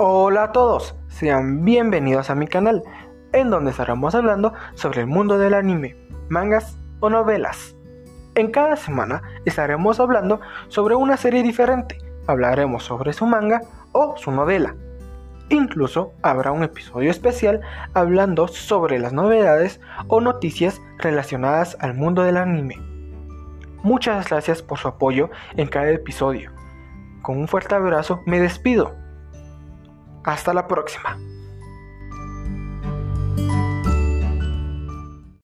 Hola a todos, sean bienvenidos a mi canal, en donde estaremos hablando sobre el mundo del anime, mangas o novelas. En cada semana estaremos hablando sobre una serie diferente, hablaremos sobre su manga o su novela. Incluso habrá un episodio especial hablando sobre las novedades o noticias relacionadas al mundo del anime. Muchas gracias por su apoyo en cada episodio. Con un fuerte abrazo me despido. Hasta la próxima.